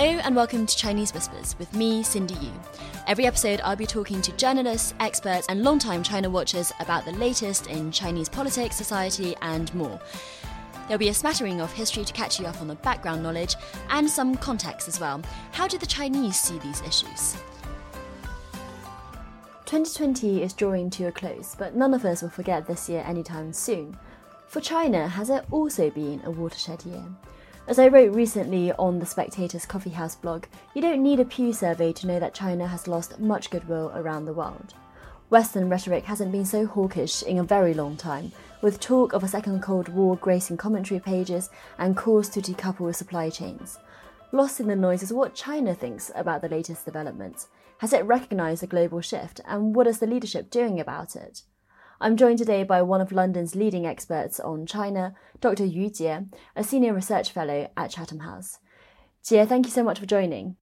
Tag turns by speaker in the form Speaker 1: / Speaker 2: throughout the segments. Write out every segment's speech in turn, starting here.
Speaker 1: Hello and welcome to Chinese Whispers with me, Cindy Yu. Every episode, I'll be talking to journalists, experts, and long-time China watchers about the latest in Chinese politics, society, and more. There'll be a smattering of history to catch you up on the background knowledge and some context as well. How do the Chinese see these issues? 2020 is drawing to a close, but none of us will forget this year anytime soon. For China, has it also been a watershed year? As I wrote recently on the Spectator's Coffee House blog, you don't need a Pew survey to know that China has lost much goodwill around the world. Western rhetoric hasn't been so hawkish in a very long time, with talk of a second Cold War gracing commentary pages and calls to decouple supply chains. Lost in the noise is what China thinks about the latest developments. Has it recognized the global shift, and what is the leadership doing about it? I'm joined today by one of London's leading experts on China, Dr. Yu Jie, a senior research fellow at Chatham House. Jie, thank you so much for joining.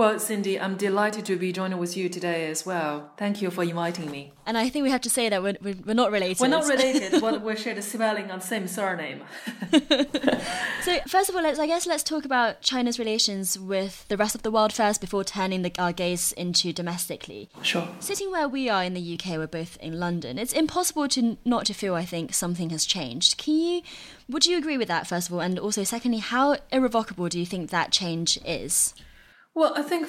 Speaker 2: Well, Cindy, I'm delighted to be joining with you today as well. Thank you for inviting me.
Speaker 1: And I think we have to say that we're, we're not related.
Speaker 2: We're not related, but we share the spelling and same surname.
Speaker 1: so, first of all, let's I guess let's talk about China's relations with the rest of the world first before turning the, our gaze into domestically.
Speaker 2: Sure.
Speaker 1: Sitting where we are in the UK, we're both in London. It's impossible to not to feel. I think something has changed. Can you? Would you agree with that? First of all, and also secondly, how irrevocable do you think that change is?
Speaker 2: Well, I think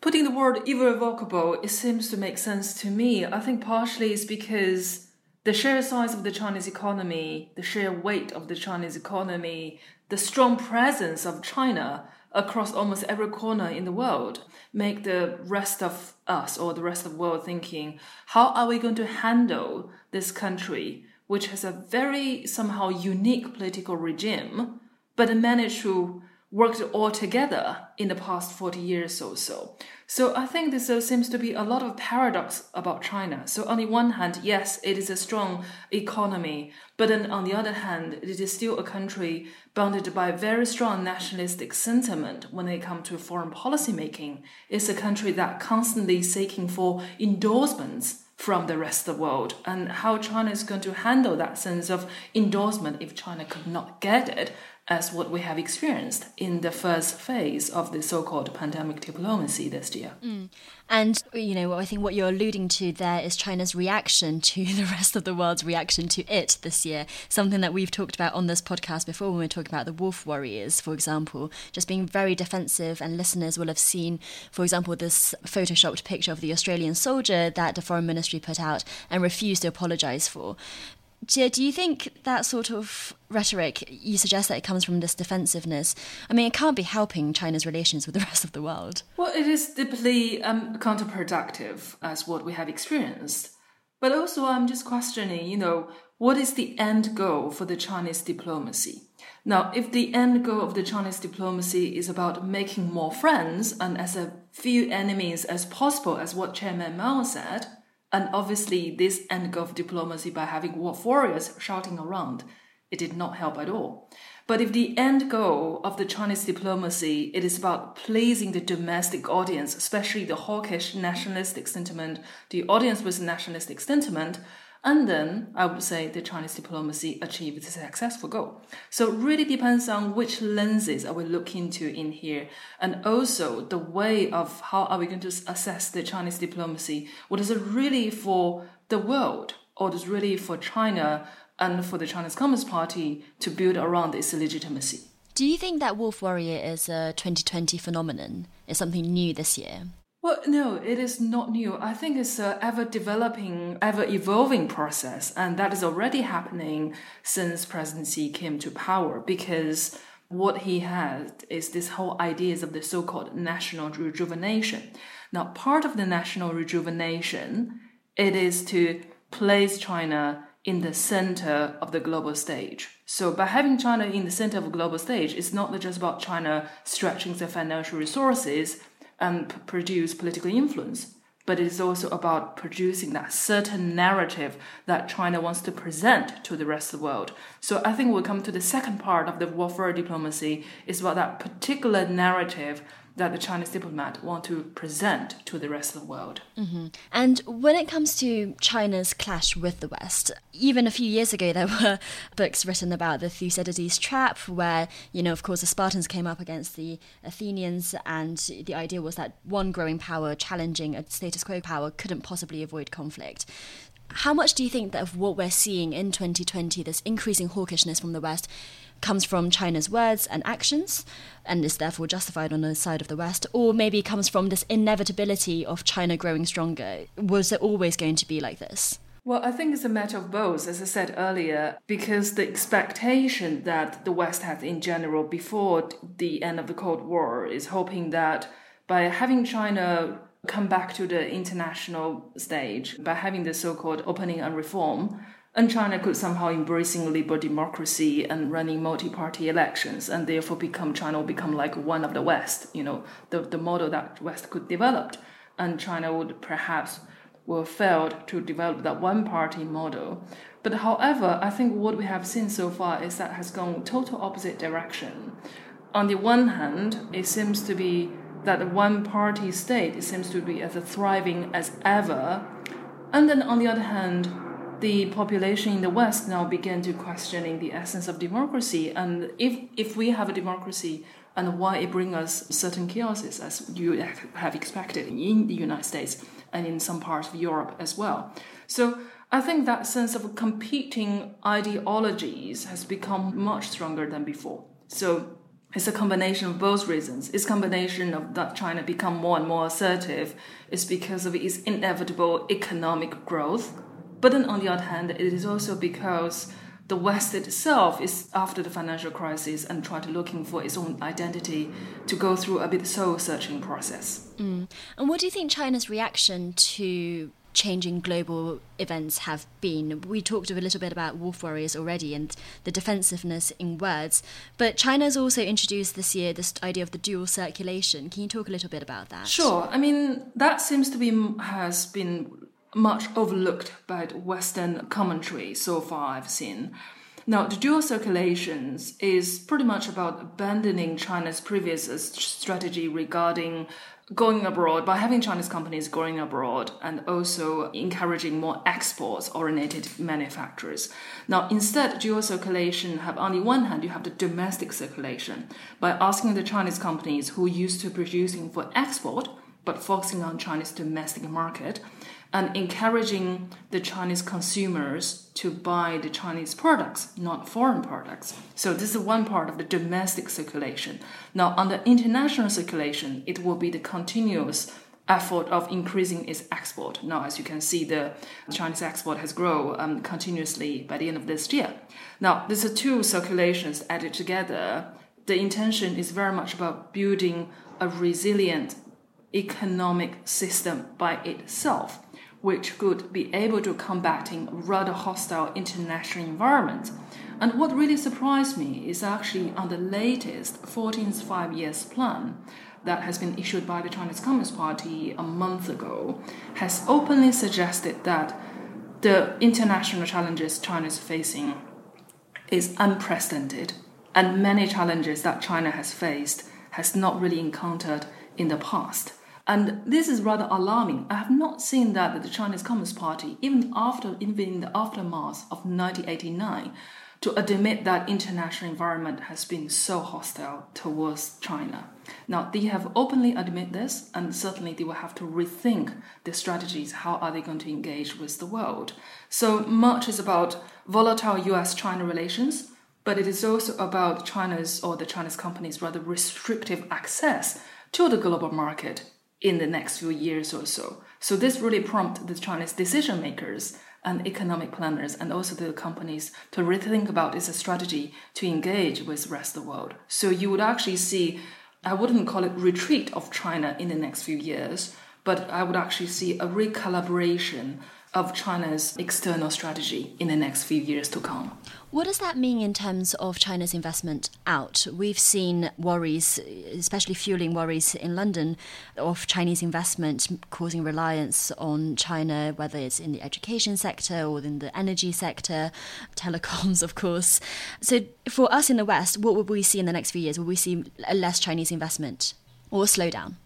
Speaker 2: putting the word irrevocable, it seems to make sense to me. I think partially it's because the sheer size of the Chinese economy, the sheer weight of the Chinese economy, the strong presence of China across almost every corner in the world make the rest of us or the rest of the world thinking, how are we going to handle this country, which has a very somehow unique political regime, but managed to worked all together in the past 40 years or so. So I think this uh, seems to be a lot of paradox about China. So on the one hand, yes, it is a strong economy, but then on the other hand, it is still a country bounded by very strong nationalistic sentiment when it comes to foreign policy making. It's a country that constantly seeking for endorsements from the rest of the world and how China is going to handle that sense of endorsement if China could not get it as what we have experienced in the first phase of the so-called pandemic diplomacy this year.
Speaker 1: Mm. And you know, I think what you're alluding to there is China's reaction to the rest of the world's reaction to it this year. Something that we've talked about on this podcast before when we are talking about the wolf warriors, for example, just being very defensive. And listeners will have seen, for example, this photoshopped picture of the Australian soldier that the foreign ministry put out and refused to apologise for. Jie, do you think that sort of rhetoric, you suggest that it comes from this defensiveness? I mean, it can't be helping China's relations with the rest of the world.
Speaker 2: Well, it is deeply um, counterproductive as what we have experienced. But also, I'm just questioning, you know, what is the end goal for the Chinese diplomacy? Now, if the end goal of the Chinese diplomacy is about making more friends and as a few enemies as possible, as what Chairman Mao said, and obviously, this of diplomacy by having wolf warriors shouting around, it did not help at all. But if the end goal of the Chinese diplomacy it is about pleasing the domestic audience, especially the hawkish nationalistic sentiment, the audience with nationalistic sentiment, and then I would say the Chinese diplomacy achieved a successful goal. So it really depends on which lenses are we looking into in here, and also the way of how are we going to assess the Chinese diplomacy. What is it really for the world, or is it really for China and for the Chinese Communist Party to build around its legitimacy?
Speaker 1: Do you think that wolf warrior is a 2020 phenomenon? Is something new this year?
Speaker 2: Well, no, it is not new. I think it's an ever developing, ever evolving process, and that is already happening since President Xi came to power because what he had is this whole ideas of the so-called national rejuvenation. Now, part of the national rejuvenation, it is to place China in the center of the global stage. So by having China in the center of the global stage, it's not just about China stretching their financial resources and p- produce political influence, but it's also about producing that certain narrative that China wants to present to the rest of the world. So I think we'll come to the second part of the warfare diplomacy is about that particular narrative that the Chinese diplomat want to present to the rest of the world.
Speaker 1: Mm-hmm. And when it comes to China's clash with the West, even a few years ago there were books written about the Thucydides trap, where you know, of course, the Spartans came up against the Athenians, and the idea was that one growing power challenging a status quo power couldn't possibly avoid conflict. How much do you think that of what we're seeing in 2020, this increasing hawkishness from the West, comes from China's words and actions and is therefore justified on the side of the West, or maybe comes from this inevitability of China growing stronger? Was it always going to be like this?
Speaker 2: Well, I think it's a matter of both, as I said earlier, because the expectation that the West had in general before the end of the Cold War is hoping that by having China come back to the international stage, by having the so called opening and reform, and China could somehow embracing liberal democracy and running multi-party elections, and therefore become China will become like one of the West, you know, the, the model that West could develop, and China would perhaps will failed to develop that one-party model. But however, I think what we have seen so far is that has gone total opposite direction. On the one hand, it seems to be that the one-party state seems to be as thriving as ever, and then on the other hand the population in the West now begin to questioning the essence of democracy. And if, if we have a democracy, and why it brings us certain chaoses, as you have expected in the United States and in some parts of Europe as well. So I think that sense of competing ideologies has become much stronger than before. So it's a combination of both reasons. It's combination of that China become more and more assertive. It's because of its inevitable economic growth but then on the other hand, it is also because the West itself is after the financial crisis and to looking for its own identity to go through a bit soul searching process.
Speaker 1: Mm. And what do you think China's reaction to changing global events have been? We talked a little bit about wolf warriors already and the defensiveness in words, but China's also introduced this year this idea of the dual circulation. Can you talk a little bit about that?
Speaker 2: Sure. I mean, that seems to be has been much overlooked by Western commentary so far I've seen. Now, the dual circulations is pretty much about abandoning China's previous strategy regarding going abroad by having Chinese companies going abroad and also encouraging more exports oriented manufacturers. Now, instead, dual circulation have on the one hand, you have the domestic circulation by asking the Chinese companies who used to producing for export but focusing on China's domestic market and encouraging the Chinese consumers to buy the Chinese products, not foreign products. So this is one part of the domestic circulation. Now, on the international circulation, it will be the continuous effort of increasing its export. Now, as you can see, the Chinese export has grown um, continuously by the end of this year. Now, these are two circulations added together. The intention is very much about building a resilient economic system by itself which could be able to combat in rather hostile international environment. And what really surprised me is actually on the latest 14th five years plan that has been issued by the Chinese Communist Party a month ago has openly suggested that the international challenges China is facing is unprecedented and many challenges that China has faced has not really encountered in the past. And this is rather alarming. I have not seen that the Chinese Communist Party, even after, even in the aftermath of 1989, to admit that international environment has been so hostile towards China. Now they have openly admit this, and certainly they will have to rethink their strategies. How are they going to engage with the world? So much is about volatile U.S.-China relations, but it is also about China's or the Chinese companies' rather restrictive access to the global market in the next few years or so. So this really prompted the Chinese decision makers and economic planners and also the companies to rethink about its strategy to engage with the rest of the world. So you would actually see, I wouldn't call it retreat of China in the next few years, but I would actually see a recalibration of China's external strategy in the next few years to come.
Speaker 1: What does that mean in terms of China's investment out? We've seen worries, especially fueling worries in London, of Chinese investment causing reliance on China, whether it's in the education sector or in the energy sector, telecoms, of course. So, for us in the West, what will we see in the next few years? Will we see less Chinese investment or slowdown?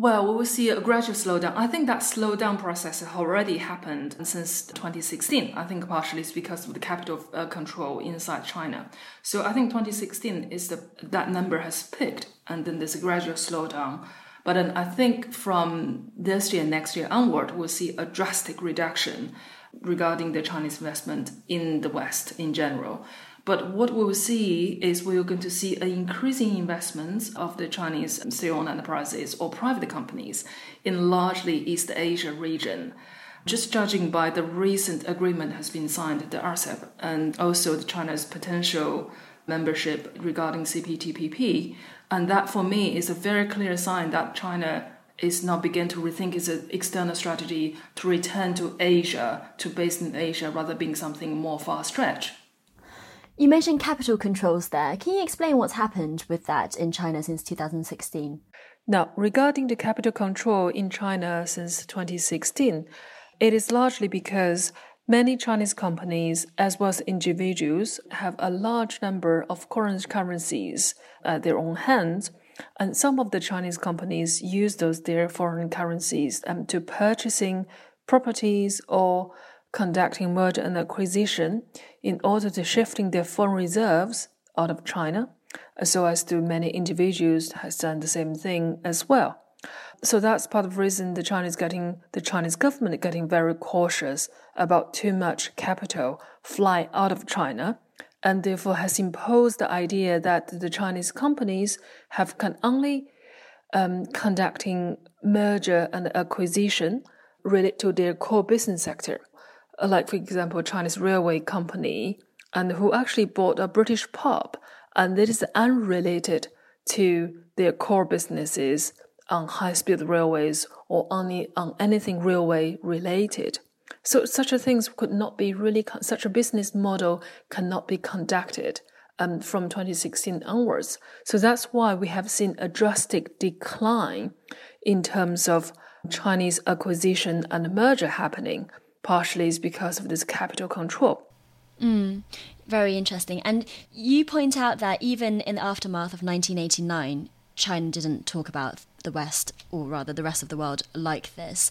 Speaker 2: Well, we will see a gradual slowdown. I think that slowdown process has already happened since 2016. I think partially it's because of the capital uh, control inside China. So I think 2016 is the that number has peaked, and then there's a gradual slowdown. But then I think from this year, next year onward, we'll see a drastic reduction regarding the Chinese investment in the West in general. But what we will see is we're going to see an increasing investments of the Chinese state-owned enterprises or private companies in largely East Asia region. Just judging by the recent agreement has been signed, the RCEP, and also the China's potential membership regarding CPTPP, and that for me is a very clear sign that China is now begin to rethink its external strategy to return to Asia, to base in Asia, rather being something more far stretch.
Speaker 1: You mentioned capital controls there. Can you explain what's happened with that in China since 2016?
Speaker 2: Now, regarding the capital control in China since 2016, it is largely because many Chinese companies, as well as individuals, have a large number of foreign currencies at their own hands. And some of the Chinese companies use those their foreign currencies um, to purchasing properties or conducting merger and acquisition in order to shifting their foreign reserves out of China, so as do many individuals has done the same thing as well. So that's part of the reason the Chinese getting the Chinese government getting very cautious about too much capital fly out of China, and therefore has imposed the idea that the Chinese companies have can only um, conducting merger and acquisition related to their core business sector. Like for example, Chinese railway company, and who actually bought a British pub, and it is unrelated to their core businesses on high-speed railways or only on anything railway related. So such a things could not be really such a business model cannot be conducted um, from 2016 onwards. So that's why we have seen a drastic decline in terms of Chinese acquisition and merger happening partially is because of this capital control.
Speaker 1: Mm, very interesting. And you point out that even in the aftermath of 1989, China didn't talk about the West, or rather the rest of the world, like this.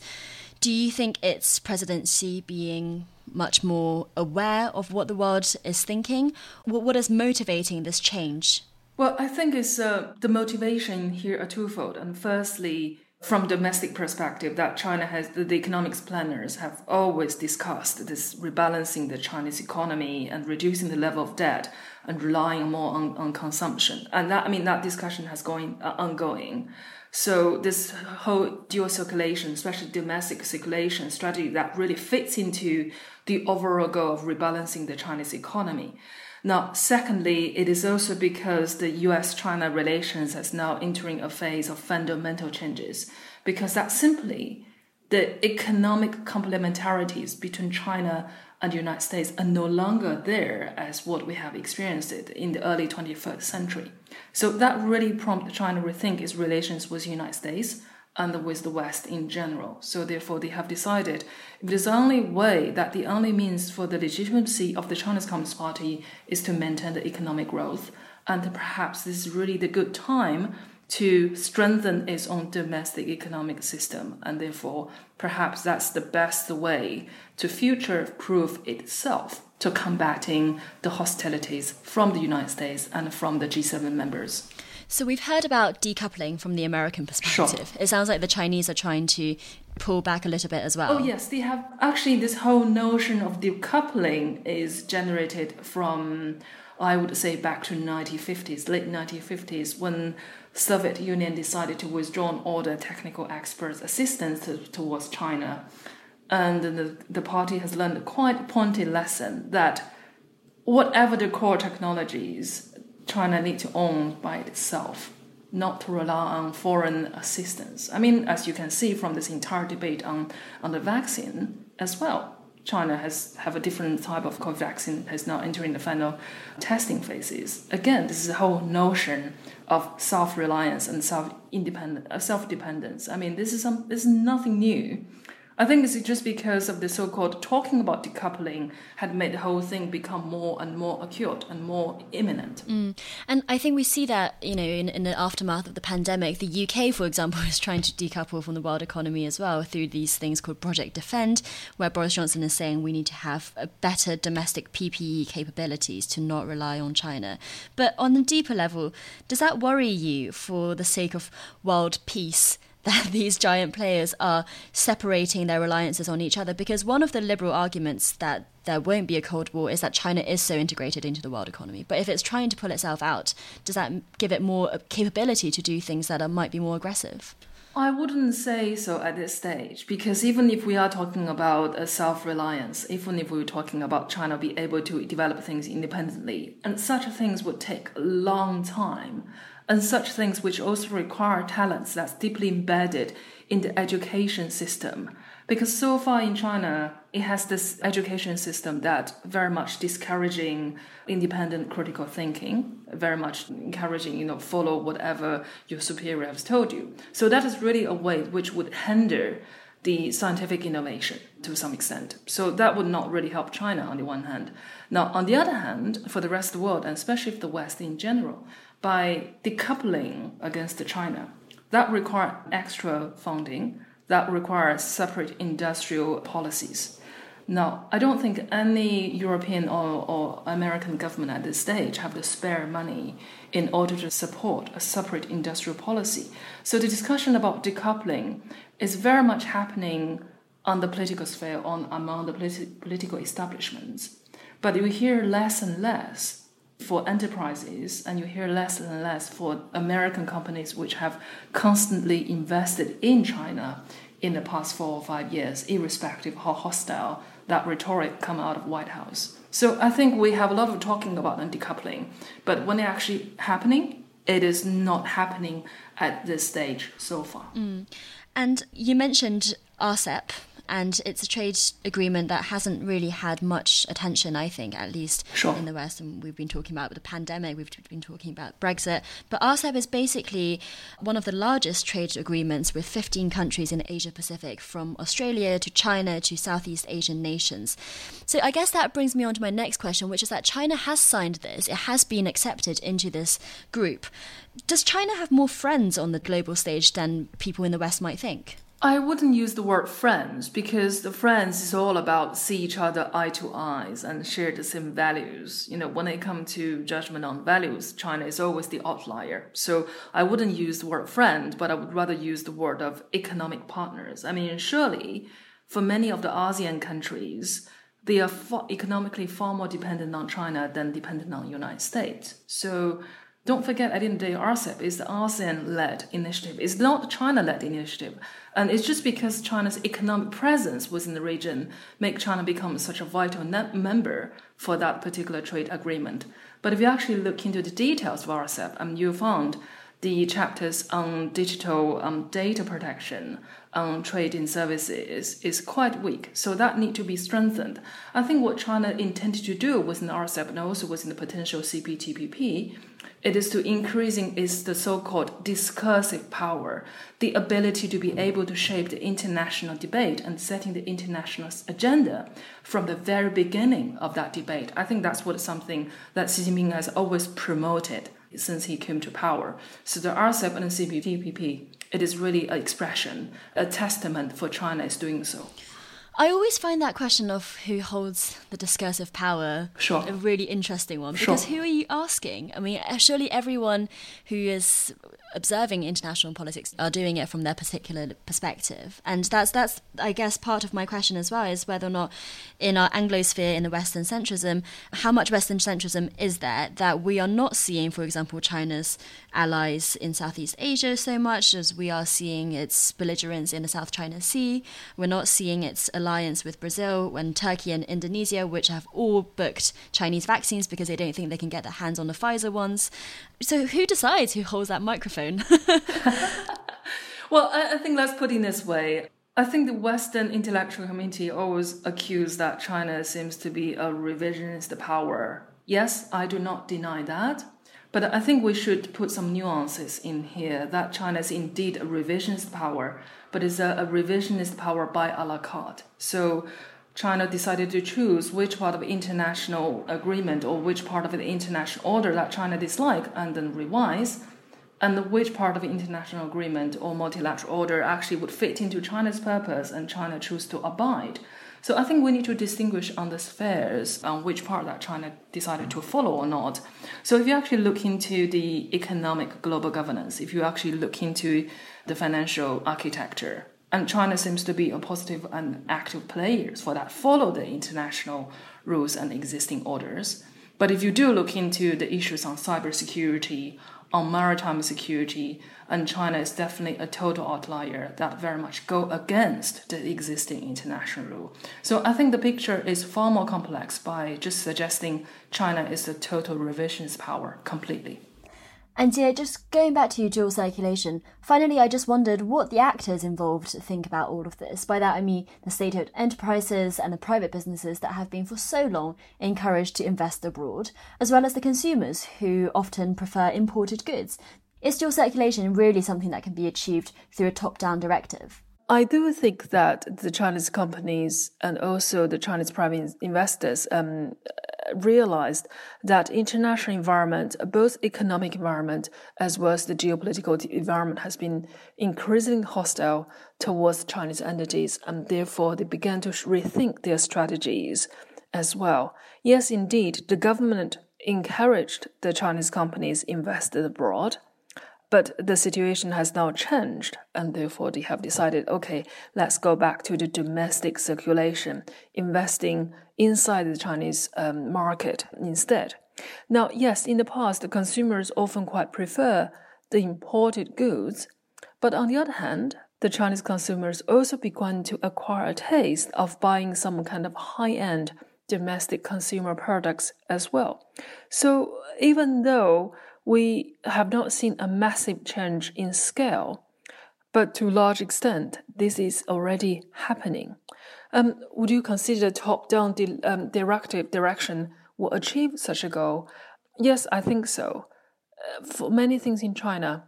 Speaker 1: Do you think it's presidency being much more aware of what the world is thinking? What is motivating this change?
Speaker 2: Well, I think it's uh, the motivation here are twofold. And firstly, from domestic perspective that China has the, economics planners have always discussed this rebalancing the Chinese economy and reducing the level of debt and relying more on, on consumption. And that I mean that discussion has going uh, ongoing. So this whole dual circulation, especially domestic circulation strategy that really fits into the overall goal of rebalancing the Chinese economy. Now, secondly, it is also because the US China relations is now entering a phase of fundamental changes, because that simply the economic complementarities between China and the United States are no longer there as what we have experienced it in the early 21st century. So that really prompted China to rethink its relations with the United States and with the West in general. So therefore, they have decided if it is the only way that the only means for the legitimacy of the Chinese Communist Party is to maintain the economic growth, and perhaps this is really the good time to strengthen its own domestic economic system, and therefore, perhaps that's the best way to future-proof itself to combating the hostilities from the United States and from the G7 members.
Speaker 1: So we've heard about decoupling from the American perspective. Sure. It sounds like the Chinese are trying to pull back a little bit as well.
Speaker 2: Oh yes, they have actually this whole notion of decoupling is generated from I would say back to 1950s, late 1950s when Soviet Union decided to withdraw all the technical experts assistance to, towards China. And the, the party has learned a quite pointed lesson that whatever the core technologies China need to own by itself, not to rely on foreign assistance. I mean, as you can see from this entire debate on, on the vaccine as well, China has have a different type of COVID vaccine has now entering the final testing phases. Again, this is a whole notion of self-reliance and self-independent, uh, self-dependence. I mean, this is some this is nothing new. I think it's just because of the so-called talking about decoupling had made the whole thing become more and more acute and more imminent.
Speaker 1: Mm. And I think we see that, you know, in, in the aftermath of the pandemic, the UK, for example, is trying to decouple from the world economy as well through these things called Project Defend, where Boris Johnson is saying we need to have a better domestic PPE capabilities to not rely on China. But on the deeper level, does that worry you for the sake of world peace? That these giant players are separating their reliances on each other because one of the liberal arguments that there won't be a Cold War is that China is so integrated into the world economy. But if it's trying to pull itself out, does that give it more capability to do things that are, might be more aggressive?
Speaker 2: I wouldn't say so at this stage because even if we are talking about self-reliance, even if we are talking about China be able to develop things independently, and such things would take a long time and such things which also require talents that's deeply embedded in the education system. Because so far in China, it has this education system that very much discouraging independent critical thinking, very much encouraging, you know, follow whatever your superior has told you. So that is really a way which would hinder the scientific innovation to some extent. So that would not really help China on the one hand. Now, on the other hand, for the rest of the world, and especially the West in general, by decoupling against China. That requires extra funding, that requires separate industrial policies. Now, I don't think any European or, or American government at this stage have the spare money in order to support a separate industrial policy. So the discussion about decoupling is very much happening on the political sphere, on among the politi- political establishments. But you hear less and less for enterprises, and you hear less and less for American companies which have constantly invested in China in the past four or five years, irrespective how hostile that rhetoric come out of White House. So I think we have a lot of talking about decoupling, but when it actually happening, it is not happening at this stage so far.
Speaker 1: Mm. And you mentioned RCEP, and it's a trade agreement that hasn't really had much attention, I think, at least
Speaker 2: sure.
Speaker 1: in the West. And we've been talking about the pandemic, we've been talking about Brexit. But RCEP is basically one of the largest trade agreements with 15 countries in Asia Pacific, from Australia to China to Southeast Asian nations. So I guess that brings me on to my next question, which is that China has signed this, it has been accepted into this group. Does China have more friends on the global stage than people in the West might think?
Speaker 2: I wouldn't use the word friends because the friends is all about see each other eye to eyes and share the same values. You know, when it comes to judgment on values, China is always the outlier. So I wouldn't use the word friend, but I would rather use the word of economic partners. I mean, surely for many of the ASEAN countries, they are far, economically far more dependent on China than dependent on the United States. So don't forget, at the end of the day, RCEP is the ASEAN-led initiative. It's not the China-led initiative. And it's just because China's economic presence within the region make China become such a vital member for that particular trade agreement. But if you actually look into the details of RCEP, um, you found the chapters on digital um, data protection, on trade in services is quite weak. So that need to be strengthened. I think what China intended to do within RCEP and also within the potential CPTPP it is to increasing is the so-called discursive power, the ability to be able to shape the international debate and setting the international agenda from the very beginning of that debate. I think that's what something that Xi Jinping has always promoted since he came to power. So the RCEP and the CPTPP, it is really an expression, a testament for China is doing so.
Speaker 1: I always find that question of who holds the discursive power
Speaker 2: sure.
Speaker 1: a really interesting one
Speaker 2: because
Speaker 1: sure. who are you asking? I mean, uh, surely everyone who is observing international politics are doing it from their particular perspective, and that's that's I guess part of my question as well is whether or not in our Anglosphere in the Western centrism, how much Western centrism is there that we are not seeing, for example, China's allies in Southeast Asia so much as we are seeing its belligerence in the South China Sea. We're not seeing its alliance with Brazil when Turkey and Indonesia, which have all booked Chinese vaccines because they don't think they can get their hands on the Pfizer ones. So who decides who holds that microphone?
Speaker 2: well, I think let's put it this way. I think the Western intellectual community always accuse that China seems to be a revisionist power. Yes, I do not deny that. But I think we should put some nuances in here that China is indeed a revisionist power, but is a, a revisionist power by a la carte. So China decided to choose which part of international agreement or which part of the international order that China dislike and then revise and which part of international agreement or multilateral order actually would fit into China's purpose and China choose to abide. So I think we need to distinguish on the spheres on which part that China decided to follow or not. So if you actually look into the economic global governance, if you actually look into the financial architecture, and China seems to be a positive and active player for that follow the international rules and existing orders. But if you do look into the issues on cybersecurity, on maritime security, and China is definitely a total outlier that very much go against the existing international rule. So I think the picture is far more complex by just suggesting China is a total revisionist power completely.
Speaker 1: And yeah, just going back to your dual circulation, finally, I just wondered what the actors involved think about all of this. By that, I mean the state owned enterprises and the private businesses that have been for so long encouraged to invest abroad, as well as the consumers who often prefer imported goods. Is dual circulation really something that can be achieved through a top down directive?
Speaker 2: I do think that the Chinese companies and also the Chinese private investors um, realized that international environment, both economic environment as well as the geopolitical environment, has been increasingly hostile towards Chinese entities, and therefore they began to rethink their strategies as well. Yes, indeed, the government encouraged the Chinese companies invested abroad but the situation has now changed, and therefore they have decided okay, let's go back to the domestic circulation, investing inside the Chinese um, market instead. Now, yes, in the past, the consumers often quite prefer the imported goods, but on the other hand, the Chinese consumers also began to acquire a taste of buying some kind of high end domestic consumer products as well. So, even though we have not seen a massive change in scale, but to a large extent, this is already happening. Um, would you consider top-down di- um, directive direction will achieve such a goal? Yes, I think so. Uh, for many things in China,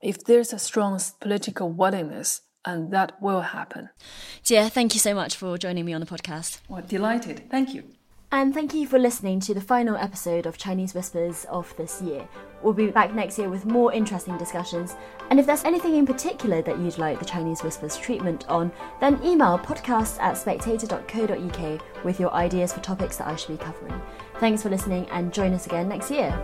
Speaker 2: if there's a strong political willingness, and that will happen.
Speaker 1: Jie, thank you so much for joining me on the podcast.
Speaker 2: Well, delighted. Thank you.
Speaker 1: And thank you for listening to the final episode of Chinese Whispers of this year. We'll be back next year with more interesting discussions. And if there's anything in particular that you'd like the Chinese Whispers treatment on, then email podcast at spectator.co.uk with your ideas for topics that I should be covering. Thanks for listening and join us again next year.